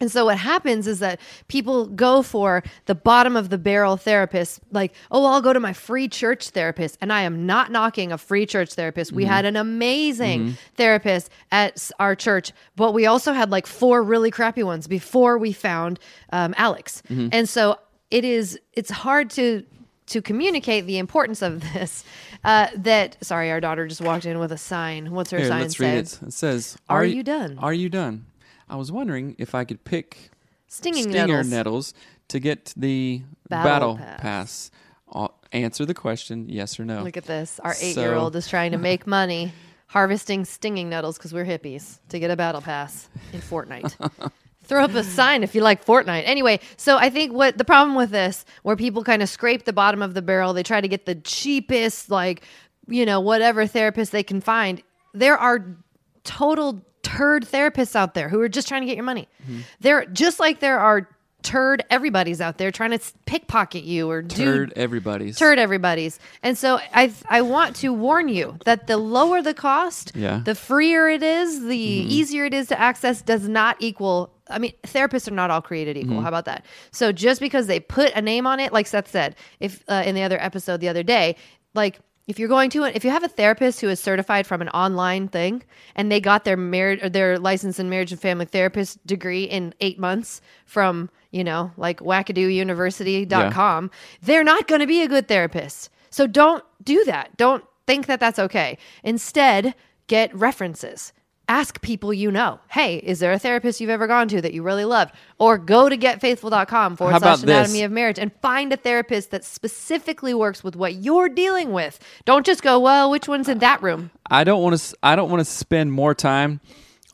And so what happens is that people go for the bottom of the barrel therapist, like, oh, I'll go to my free church therapist. And I am not knocking a free church therapist. We had an amazing therapist at our church, but we also had like four really crappy ones before we found um, Alex. And so it is it's hard to to communicate the importance of this. Uh, that sorry, our daughter just walked in with a sign. What's her Here, sign let's say? read it. It says, Are y- you done?" Are you done? I was wondering if I could pick Stinging stinger nettles. nettles to get the Battle battle, pass. pass. Answer the question, yes or no. Look at this. Our So- eight-year-old is trying to make money harvesting stinging nettles because we're hippies to get a battle pass in Fortnite. Throw up a sign if you like Fortnite. Anyway, so I think what the problem with this, where people kind of scrape the bottom of the barrel, they try to get the cheapest, like, you know, whatever therapist they can find. There are total turd therapists out there who are just trying to get your money. Mm-hmm. They're just like there are turd everybody's out there trying to pickpocket you or do Turd everybody's. turd everybody's. And so I I want to warn you that the lower the cost, Yeah. Mm-hmm. the freer it is, the easier it is to access does not equal I mean, therapists are not all created equal. Mm-hmm. How about that? So just because they put a name on it, like Seth said, if uh, in the other episode the other day, like if you're going to if you have a therapist who is certified from an online thing and they got their marriage or their license in marriage and family therapist degree in eight months from you know like wackadoouniversity.com they're not going to be a good therapist. So don't do that. Don't think that that's okay. Instead get references ask people you know hey is there a therapist you've ever gone to that you really loved or go to getfaithful.com forward slash this? anatomy of marriage and find a therapist that specifically works with what you're dealing with. Don't just go, well, which one's in that room? I don't want to. I don't want to spend more time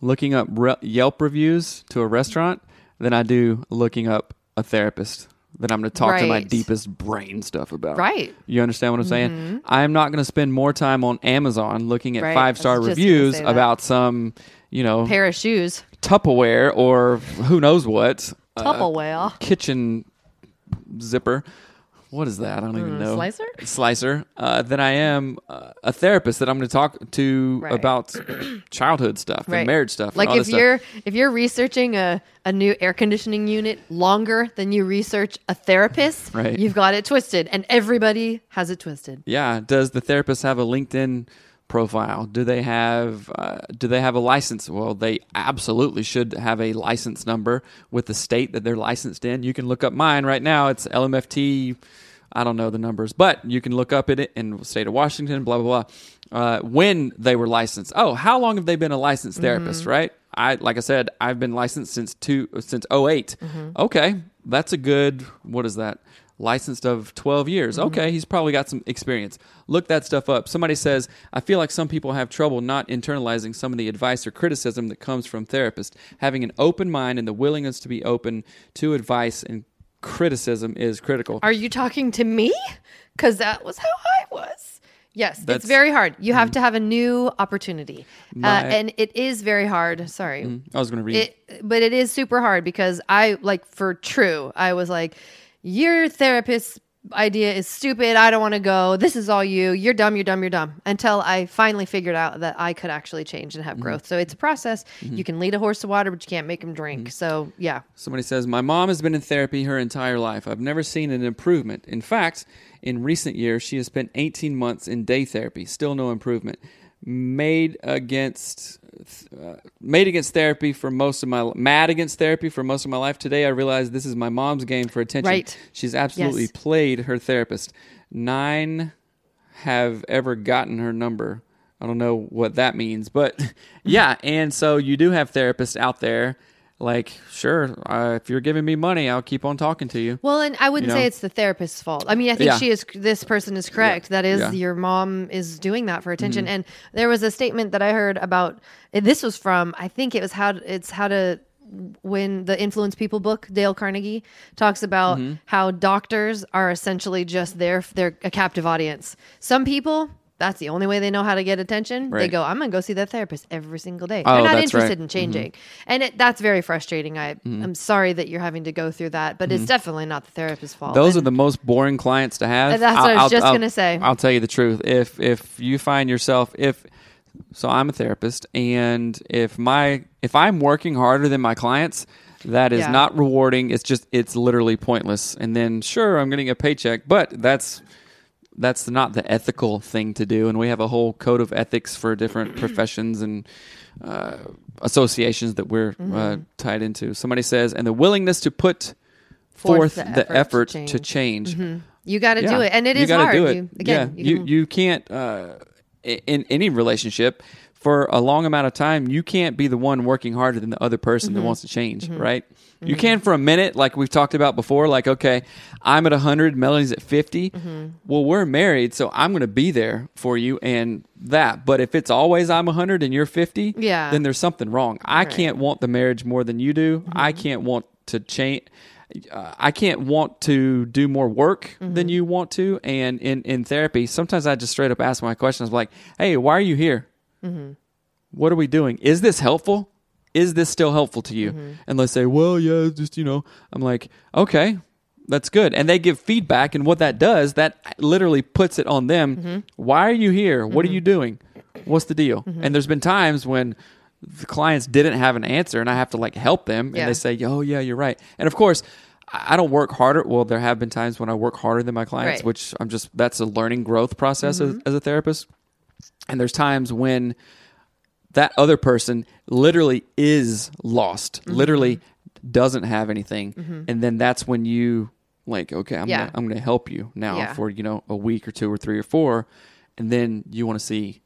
looking up re- Yelp reviews to a restaurant than I do looking up a therapist that I'm going to talk to my deepest brain stuff about. Right. Mm-hmm. You understand what I'm saying? I'm not going to spend more time on Amazon looking at Right. Five star reviews about some, you know, Pair of shoes. Tupperware or who knows what uh, Tupperware. kitchen zipper. What is that? I don't even Mm, know. slicer? Slicer. Uh, than I am uh, a therapist that I'm going to talk to Right. about childhood stuff Right. and marriage stuff. and Like if you're if you're researching a, a new air conditioning unit longer than you research a therapist, Right. you've got it twisted. And everybody has it twisted. Yeah. Does the therapist have a LinkedIn profile? Do they have uh, Do they have a license? Well, they absolutely should have a license number with the state that they're licensed in. You can look up mine right now. It's LMFT. I don't know the numbers, but you can look up it in the state of Washington. Blah blah blah. Uh, when they were licensed. Oh, how long have they been a licensed therapist? Right. I like I said, I've been licensed since two since 8 Okay, that's a good. What is that? Licensed of 12 years. Mm-hmm. Okay, he's probably got some experience. Look that stuff up. Somebody says, I feel like some people have trouble not internalizing some of the advice or criticism that comes from therapists. Having an open mind and the willingness to be open to advice and criticism is critical. Are you talking to me? Because that was how I was. Yes, That's- it's very hard. You have mm. to have a new opportunity, uh, and it is very hard. Sorry, mm-hmm. I was going to read. it, but it is super hard because I like for true. I was like, your therapist's idea is stupid. I don't want to go. This is all you. You're dumb. You're dumb. You're dumb. Until I finally figured out that I could actually change and have Mm-hmm. growth. So it's a process. You can lead a horse to water, but you can't make him drink. Mm-hmm. So yeah, Somebody says, My mom has been in therapy her entire life. I've never seen an improvement. In fact, in recent years, she has spent 18 months in day therapy. Still no improvement. Made against. Uh, made against therapy for most of my mad against therapy for most of my life today i realized this is my mom's game for attention Right. she's absolutely Yes. played her therapist nine have ever gotten her number i don't know what that means but yeah and so you do have therapists out there like sure uh, if you're giving me money i'll keep on talking to you Well, and I wouldn't You say it's the therapist's fault. I mean, I think Yeah. she is. This person is correct. That is, Yeah. Mm-hmm. your mom is doing that for attention. And there was a statement that I heard about. This was from. I think it was how. It's how to when the influence people book dale carnegie talks about Mm-hmm. how doctors are essentially just there they're a captive audience some people that's the only way they know how to get attention they go i'm gonna go see that therapist every single day. Oh, they're not interested right. in mm-hmm. changing. And it, that's very frustrating. I mm-hmm. i'm sorry that you're having to go through that but it's mm-hmm. definitely not the therapist's fault. Those are the most boring clients to have. That's what I was just gonna say. i'll tell you the truth. If if you find yourself if so i'm a therapist and if my if i'm working harder than my clients that is Yeah. not rewarding. It's just it's literally pointless. And then sure i'm getting a paycheck but that's that's not the ethical thing to do and we have a whole code of ethics for different professions and uh, associations that we're uh, tied into somebody says and the willingness to put forth, the the, effort to to change. You got to do it, and it you is hard. Do it. You, again, yeah. you, you can- you can't uh, in any relationship for a long amount of time. You can't be the one working harder than the other person Mm-hmm. that wants to change, right? You can for a minute, like we've talked about before. Like, okay, I'm at 100, Melanie's at 50. Mm-hmm. Well, we're married, so I'm going to be there for you and that. But if it's always I'm 100 and you're 50, Yeah. then there's something wrong. I can't want the marriage more than you do. I Mm-hmm. can't want to change. Uh, I can't want to do more work Mm-hmm. than you want to. And in, in therapy, sometimes I just straight up ask my questions like, hey, why are you here? Mm-hmm. What are we doing? Is this helpful? Is this still helpful to you? Mm-hmm. And they say, well, yeah, just, you know, I'm like, okay, that's good. And they give feedback. And what that does, that literally puts it on them. Mm-hmm. Why are you here? What are you doing? What's the deal? And there's been times when the clients didn't have an answer and I have to like help them. Yeah. And they say, oh, yeah, you're right. And of course, I I don't work harder. Well, there have been times when I work harder than my clients, Right. which I'm just, that's a learning growth process Mm-hmm. as, as a therapist. And there's times when that other person literally is lost, Mm-hmm. literally doesn't have anything, and then that's when you like, okay, I'm Yeah. gonna, I'm going to help you now Yeah. for you know a week or two or three or four, and then you want to see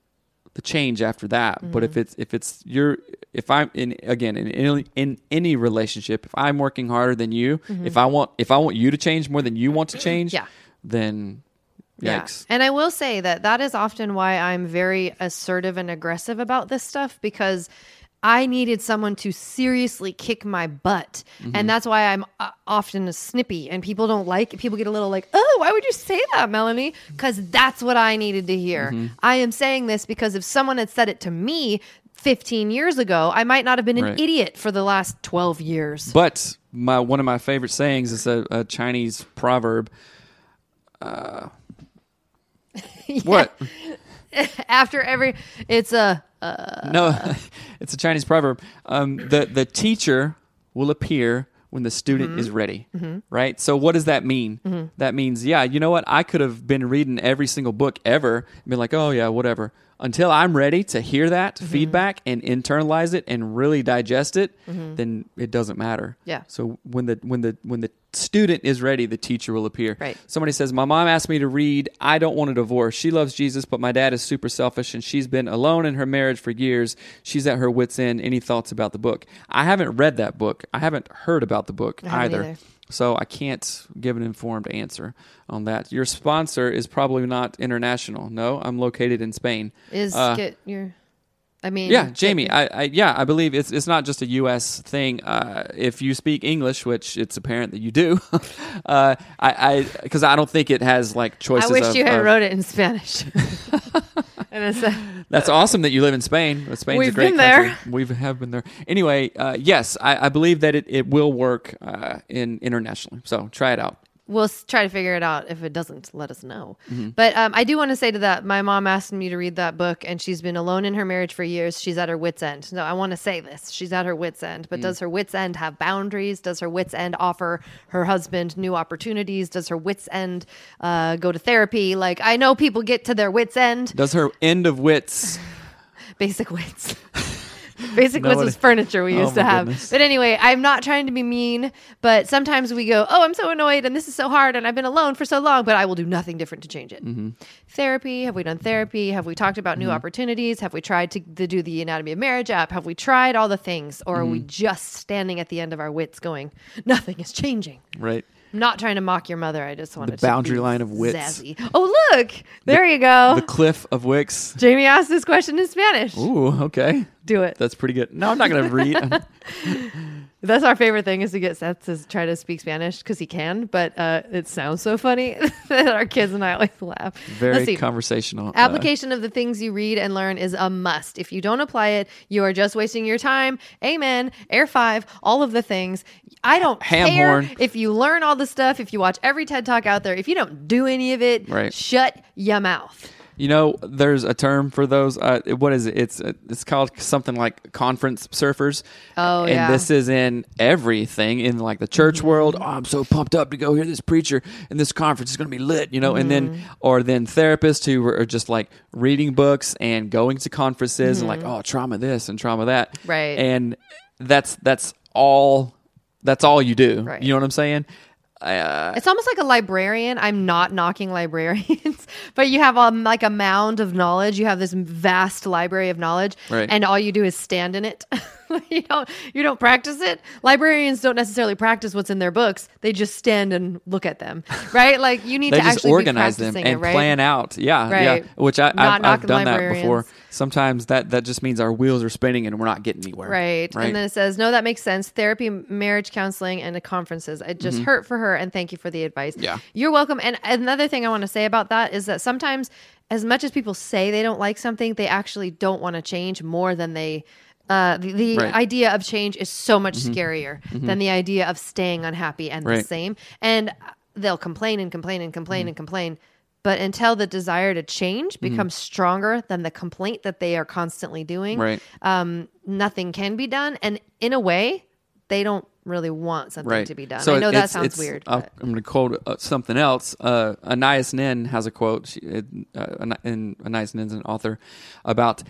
the change after that. But Mm-hmm. if it's if it's you're if I'm in again in any, in any relationship, if I'm working harder than you, if I want if I want you to change more than you want to change, Mm-hmm. Yeah. then yikes. And I will say that that is often why I'm very assertive and aggressive about this stuff because I needed someone to seriously kick my butt. Mm-hmm. And that's why I'm uh, often snippy and people don't like it. people get a little like, "Oh, why would you say that, Melanie?" Cuz that's what I needed to hear. Mm-hmm. I am saying this because if someone had said it to me 15 years ago, I might not have been an Right. idiot for the last 12 years. But my one of my favorite sayings is a, a Chinese proverb. Uh, What? After every it's a no, it's a Chinese proverb. Um, the the teacher will appear when the student mm-hmm. is ready, mm-hmm. right? So what does that mean? Mm-hmm. That means, yeah, you know what? I could have been reading every single book ever and been like, oh yeah, whatever. Until I'm ready to hear that feedback and internalize it and really digest it, then it doesn't matter. Yeah. So when the when the when the student is ready, the teacher will appear. Right. Somebody says, My mom asked me to read, I don't want a divorce. She loves Jesus, but my dad is super selfish and she's been alone in her marriage for years. She's at her wits' end. Any thoughts about the book? I haven't read that book. I haven't heard about the book either. either. So I can't give an informed answer on that. Your sponsor is probably not international. No, I'm located in Spain. is Uh, get your I mean yeah, Jamie. I, I yeah, I believe it's it's not just a U.S. thing. Uh, if you speak English, which it's apparent that you do, uh, I I because I don't think it has like choices. I wish of- you had of- wrote it in Spanish. a, That's awesome that you live in Spain. Spain's We've a great been there. We have been there. Anyway, uh, yes, I, I believe that it, it will work uh, in internationally. So try it out. We'll try to figure it out. If it doesn't, let us know. Mm-hmm. But um, I do want to say to that, my mom asked me to read that book, and she's been alone in her marriage for years. She's at her wits' end. So I want to say this: she's at her wits' end. Mm. But does her wits' end have boundaries? Does her wits' end offer her husband new opportunities? Does her wits' end uh, go to therapy? Like I know people get to their wits' end, Does her end of wits? basic wits. Basic No, wits what was it- furniture we Oh, used to have. goodness. But anyway, I'm not trying to be mean, but sometimes we go, Oh, I'm so annoyed and this is so hard and I've been alone for so long, but I will do nothing different to change it. Mm-hmm. Therapy, have we done therapy? Have we talked about new opportunities? Have we tried to, to do the Anatomy of Marriage app? Have we tried all the things? Or are we Mm-hmm. just standing at the end of our wits going, Nothing is changing? Right. I'm not trying to mock your mother. I just wanted to boundary be line of wits. Zazzy. Oh, look, there you go. The cliff of Wicks. Jamie asked this question in Spanish. Ooh, okay. Do it. That's pretty good. No, I'm not going to read. That's our favorite thing is to get Seth to try to speak Spanish because he can, but uh, it sounds so funny that our kids and I always laugh. Very conversational. Uh, Application of the things you read and learn is a must. If you don't apply it, you are just wasting your time. Amen. Air five, all of the things. I don't Ham care horn. if you learn all the stuff, if you watch every TED Talk out there. If you don't do any of it, Right. shut your mouth. You know, there's a term for those. Uh, what is it? It's uh, it's called something like conference surfers. Oh, and yeah. Mm-hmm. this is in everything in like the church world. Oh, I'm so pumped up to go hear this preacher, and this conference is going to be lit. You know, and then Mm-hmm. or then therapists who are just like reading books and going to conferences and like oh trauma this and trauma that. Right. And that's that's all. That's all you do. Right. You know what I'm saying? Uh, It's almost like a librarian. I'm not knocking librarians, but you have um, like a mound of knowledge. You have this vast library of knowledge, Right. and all you do is stand in it. you don't you don't practice it. Librarians don't necessarily practice what's in their books. They just stand and look at them, right? Like you need to just actually organize them and it, right? plan out. Yeah, yeah. Which I, knocking done that before. Sometimes that that just means our wheels are spinning and we're not getting anywhere. Right. Right. And then it says, no, that makes sense. Therapy, marriage counseling, and the conferences. It just hurt for her. And thank you for the advice. Mm-hmm. Yeah. You're welcome. And another thing I want to say about that is that sometimes, as much as people say they don't like something, they actually don't want to change more than they. Uh, the the Right. Mm-hmm. idea of change is so much scarier than the idea of staying unhappy and the same. And they'll complain and complain and complain Mm-hmm. and complain. But until the desire to change becomes stronger than the complaint that they are constantly doing, Right. um, nothing can be done. And in a way, they don't really want something Right. to be done. So I know that sounds weird. I'm going to quote uh, something else. Uh, Anais Nin has a quote, she, uh, and Anais Nin's an author, about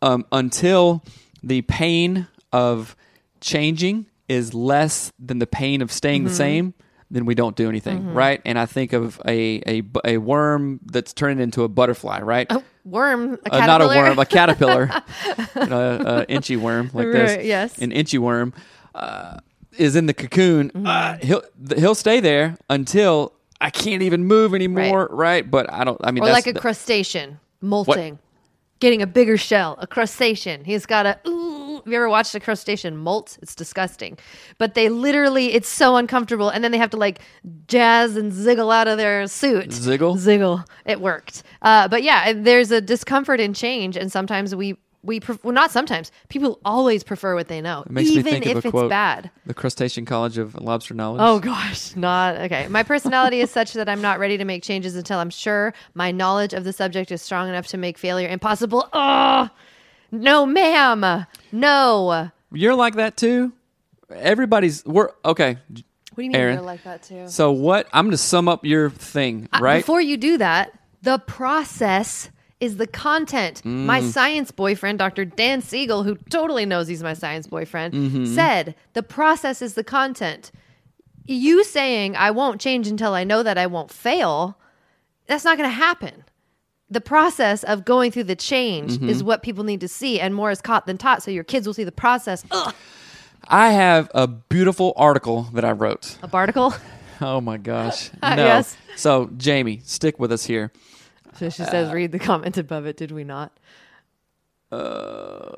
um, until the pain of changing is less than the pain of staying Mm-hmm. the same, then we don't do anything, right? And I think of a, a, a worm that's turning into a butterfly, right? Oh, worm, a Uh, not a worm, a caterpillar, an a, a inchy worm like this. Right, yes. an inchy worm uh, is in the cocoon. Mm-hmm. Uh, he'll he'll stay there until I can't even move anymore, right? But I don't. I mean, or that's like a crustacean molting, getting a bigger shell. A crustacean. He's got a. Ooh, have you ever watched a crustacean molt? It's disgusting. But they literally, it's so uncomfortable, and then they have to like jazz and ziggle out of their suit. Ziggle? ziggle. It worked. Uh, but yeah, there's a discomfort in change, and sometimes we we pref- well, not sometimes. People always prefer what they know, even if it's quote, bad. The Crustacean College of Lobster Knowledge. Oh gosh, not okay. My personality is such that I'm not ready to make changes until I'm sure my knowledge of the subject is strong enough to make failure impossible. Oh, no, ma'am. No. You're like that too. Everybody's we're okay. What do you mean Aaron. you're like that too? So what? I'm going to sum up your thing, right? Before you do that, the process is the content. Mm. My science boyfriend, Dr. Dan Siegel, who totally knows he's my science boyfriend, Mm-hmm. said the process is the content. You saying I won't change until I know that I won't fail, that's not going to happen. The process of going through the change Mm-hmm. is what people need to see, and more is caught than taught. So your kids will see the process. Ugh, I have a beautiful article that I wrote. a barticle. Oh my gosh. Ah, no. Yes. So Jamie, stick with us here. So she says, uh, read the comment above it. Did we not? Uh,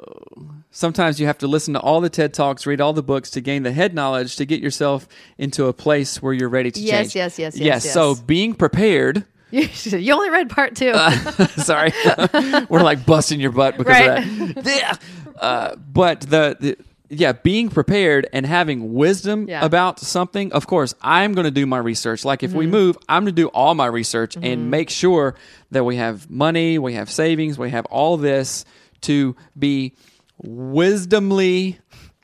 sometimes you have to listen to all the TED Talks, read all the books to gain the head knowledge to get yourself into a place where you're ready to Yes, change. yes, yes, yes, yes. So being prepared. you only read part two. sorry, we're like busting your butt because Right. of that. Uh, but the, the yeah, being prepared and having wisdom Yeah. about something. Of course, I'm going to do my research. Like if Mm-hmm. we move, I'm going to do all my research and make sure that we have money, we have savings, we have all this to be wisdomly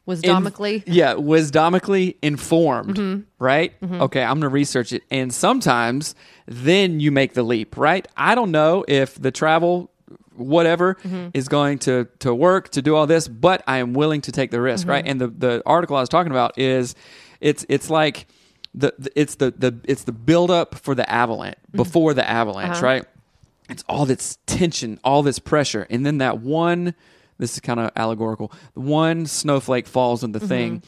Wisdomically. in- yeah, wisdomically informed, Mm-hmm. right? Okay, I'm going to research it. And sometimes then you make the leap, right? I don't know if the travel whatever Mm-hmm. is going to to work to do all this, but I am willing to take the risk, right? Mm-hmm. And the the article I was talking about is it's it's like the, the it's the the it's the build up for the avalanche Mm-hmm. before the avalanche, Uh-huh. right? It's all this tension, all this pressure, and then that one. This is kind of allegorical. One snowflake falls on the Mm-hmm. thing,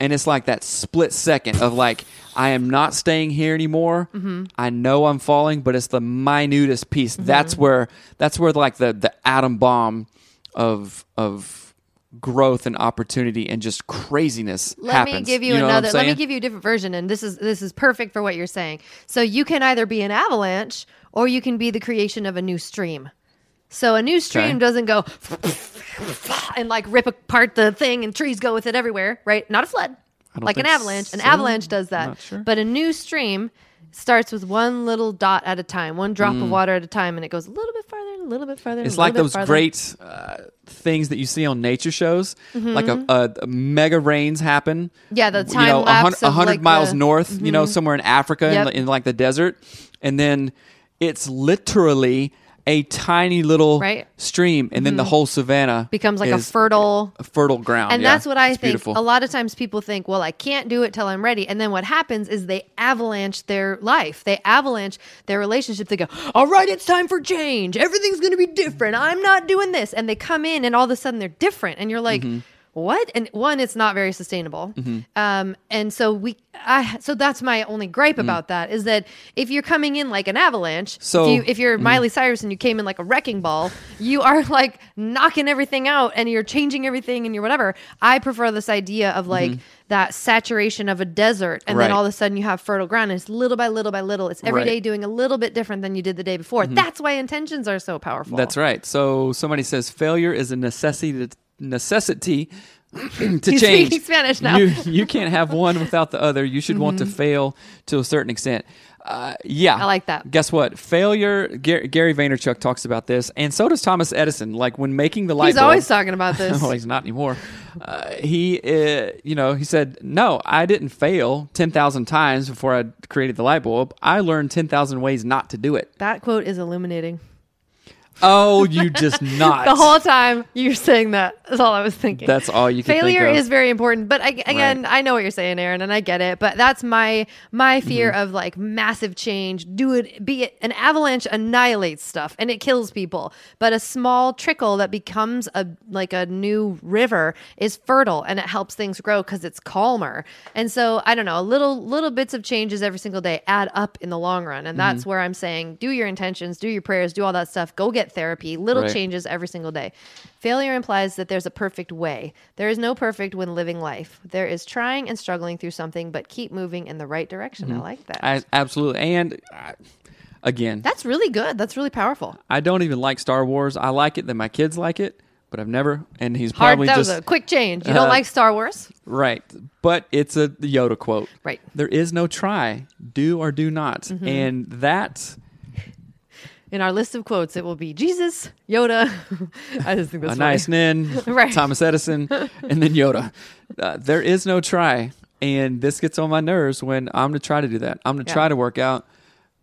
and it's like that split second of like, I am not staying here anymore. Mm-hmm. I know I'm falling, but it's the minutest piece. That's where that's where like the the atom bomb of of growth and opportunity and just craziness Let happens. me give you, know another. Let me give you a different version, and this is this is perfect for what you're saying. So you can either be an avalanche, or you can be the creation of a new stream. So a new stream Okay. doesn't go and like rip apart the thing, and trees go with it everywhere, right? Not a flood, like an avalanche. An avalanche does that, sure. but a new stream starts with one little dot at a time, one drop of water at a time, and it goes a little bit farther, and a little bit farther. and Mm. It's like those farther. great uh, things that you see on nature shows, like Mm-hmm. a, a, a mega rains happen. Yeah, the you time know, a hun- lapse a hundred like, miles the- Mm-hmm. north, you know, somewhere in Africa, Yep. in, in like the desert, and then it's literally a tiny little Right. Mm-hmm. stream, and then the whole savannah becomes like a fertile a fertile ground. and Yeah, that's what I it's think. Beautiful. A lot of times people think, well, I can't do it till I'm ready. And then what happens is they avalanche their life. They avalanche their relationship. They go, all right, it's time for change. Everything's going to be different. I'm not doing this. And they come in and all of a sudden they're different. And you're like, Mm-hmm. What? And one, it's not very sustainable. Mm-hmm. Um, and so we, I, so that's my only gripe mm. about that is that if you're coming in like an avalanche, So- if, you, if you're mm-hmm. Miley Cyrus and you came in like a wrecking ball, you are like knocking everything out and you're changing everything and you're whatever. I prefer this idea of like mm-hmm. that saturation of a desert and then all of a sudden you have fertile ground and it's little by little by little. It's every Right. day doing a little bit different than you did the day before. That's why intentions are so powerful. That's right. So somebody says failure is a necessity necessity to He's change. speaking Spanish now. You you can't have one without the other. You should want to fail to a certain extent. Uh, yeah, I like that. Guess what? Failure. Gary, Gary Vaynerchuk talks about this, and so does Thomas Edison. Like when making the light bulb He's bulb. always talking about this. well, he's not anymore. Uh, he, uh, you know, he said, "No, I didn't fail ten thousand times before I created the light bulb. I learned ten thousand ways not to do it." that quote is illuminating. Oh, you just not. The whole time you're saying that is all I was thinking. That's all you can think Failure is very important, but I, again, I know what you're saying, Aaron, and I get it. But that's my my fear Mm-hmm. of like massive change. Do it, be it an avalanche annihilates stuff and it kills people, but a small trickle that becomes a like a new river is fertile and it helps things grow because it's calmer. And so I don't know, little little bits of changes every single day add up in the long run, and that's Mm-hmm. where I'm saying do your intentions, do your prayers, do all that stuff. Go get therapy. Little Right. changes every single day. Failure implies that there's a perfect way. There is no perfect when living life. There is trying and struggling through something, but keep moving in the right direction. I like that. I, absolutely. And uh, again, That's really good. That's really powerful. I don't even like Star Wars. I like it that my kids like it, but I've never. And he's Hard. probably That just was a quick change. You don't uh, like Star Wars, right. But it's a Yoda quote. right? There is no try, do or do not, Mm-hmm. and that In our list of quotes, it will be Jesus, Yoda. I just think a that's nice nin, Right. Thomas Edison, and then Yoda. Uh, there is no try, and this gets on my nerves when I'm to try to do that. I'm going to Yeah. try to work out.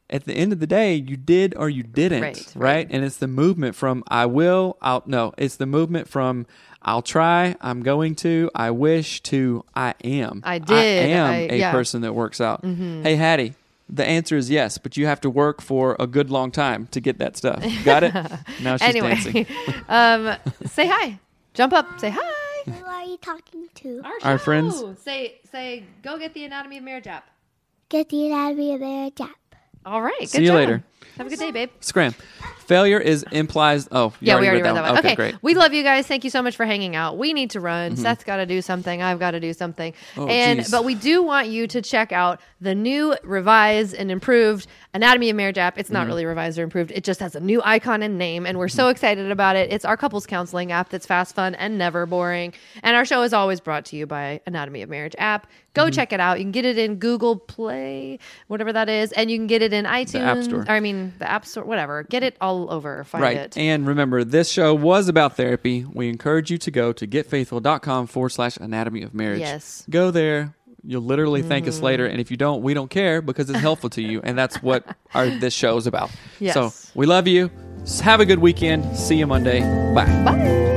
At the end of the day, you did or you didn't, Right, right? right. And it's the movement from I will, I'll no, it's the movement from I'll try, I'm going to, I wish to I am. I did, I am I- a yeah. Mm-hmm. person that works out. Hey, Hattie. The answer is yes, but you have to work for a good long time to get that stuff. Got it? Now she's Anyway, dancing. um, say hi. Jump up. Say hi. Who are you talking to? Our friends. Say say go get the anatomy of marriage app. Get the anatomy of marriage app. All right. Good See you job. later. Have a good day, babe. Scram. Failure is implies. Oh, you Yeah, we already read read that one. Okay, great. we love you guys. Thank you so much for hanging out. We need to run. Seth's got to do something. I've got to do something. Mm-hmm. Oh, and geez. but we do want you to check out the new, revised, and improved Anatomy of Marriage app. It's Mm-hmm. not really revised or improved. It just has a new icon and name, and we're so excited about it. It's our couples counseling app that's fast, fun, and never boring. And our show is always brought to you by Anatomy of Marriage app. Go Mm-hmm. check it out. You can get it in Google Play, whatever that is, and you can get it in iTunes. App Store. Or, I mean, the App Store, whatever. Get it all over. Find Right. it. And remember, this show was about therapy. We encourage you to go to getfaithful.com forward slash anatomy of marriage. Yes. Go there. You'll literally thank us later. Mm. And if you don't, we don't care because it's helpful to you. And that's what our this show is about. Yes. So we love you. Have a good weekend. See you Monday. Bye. Bye.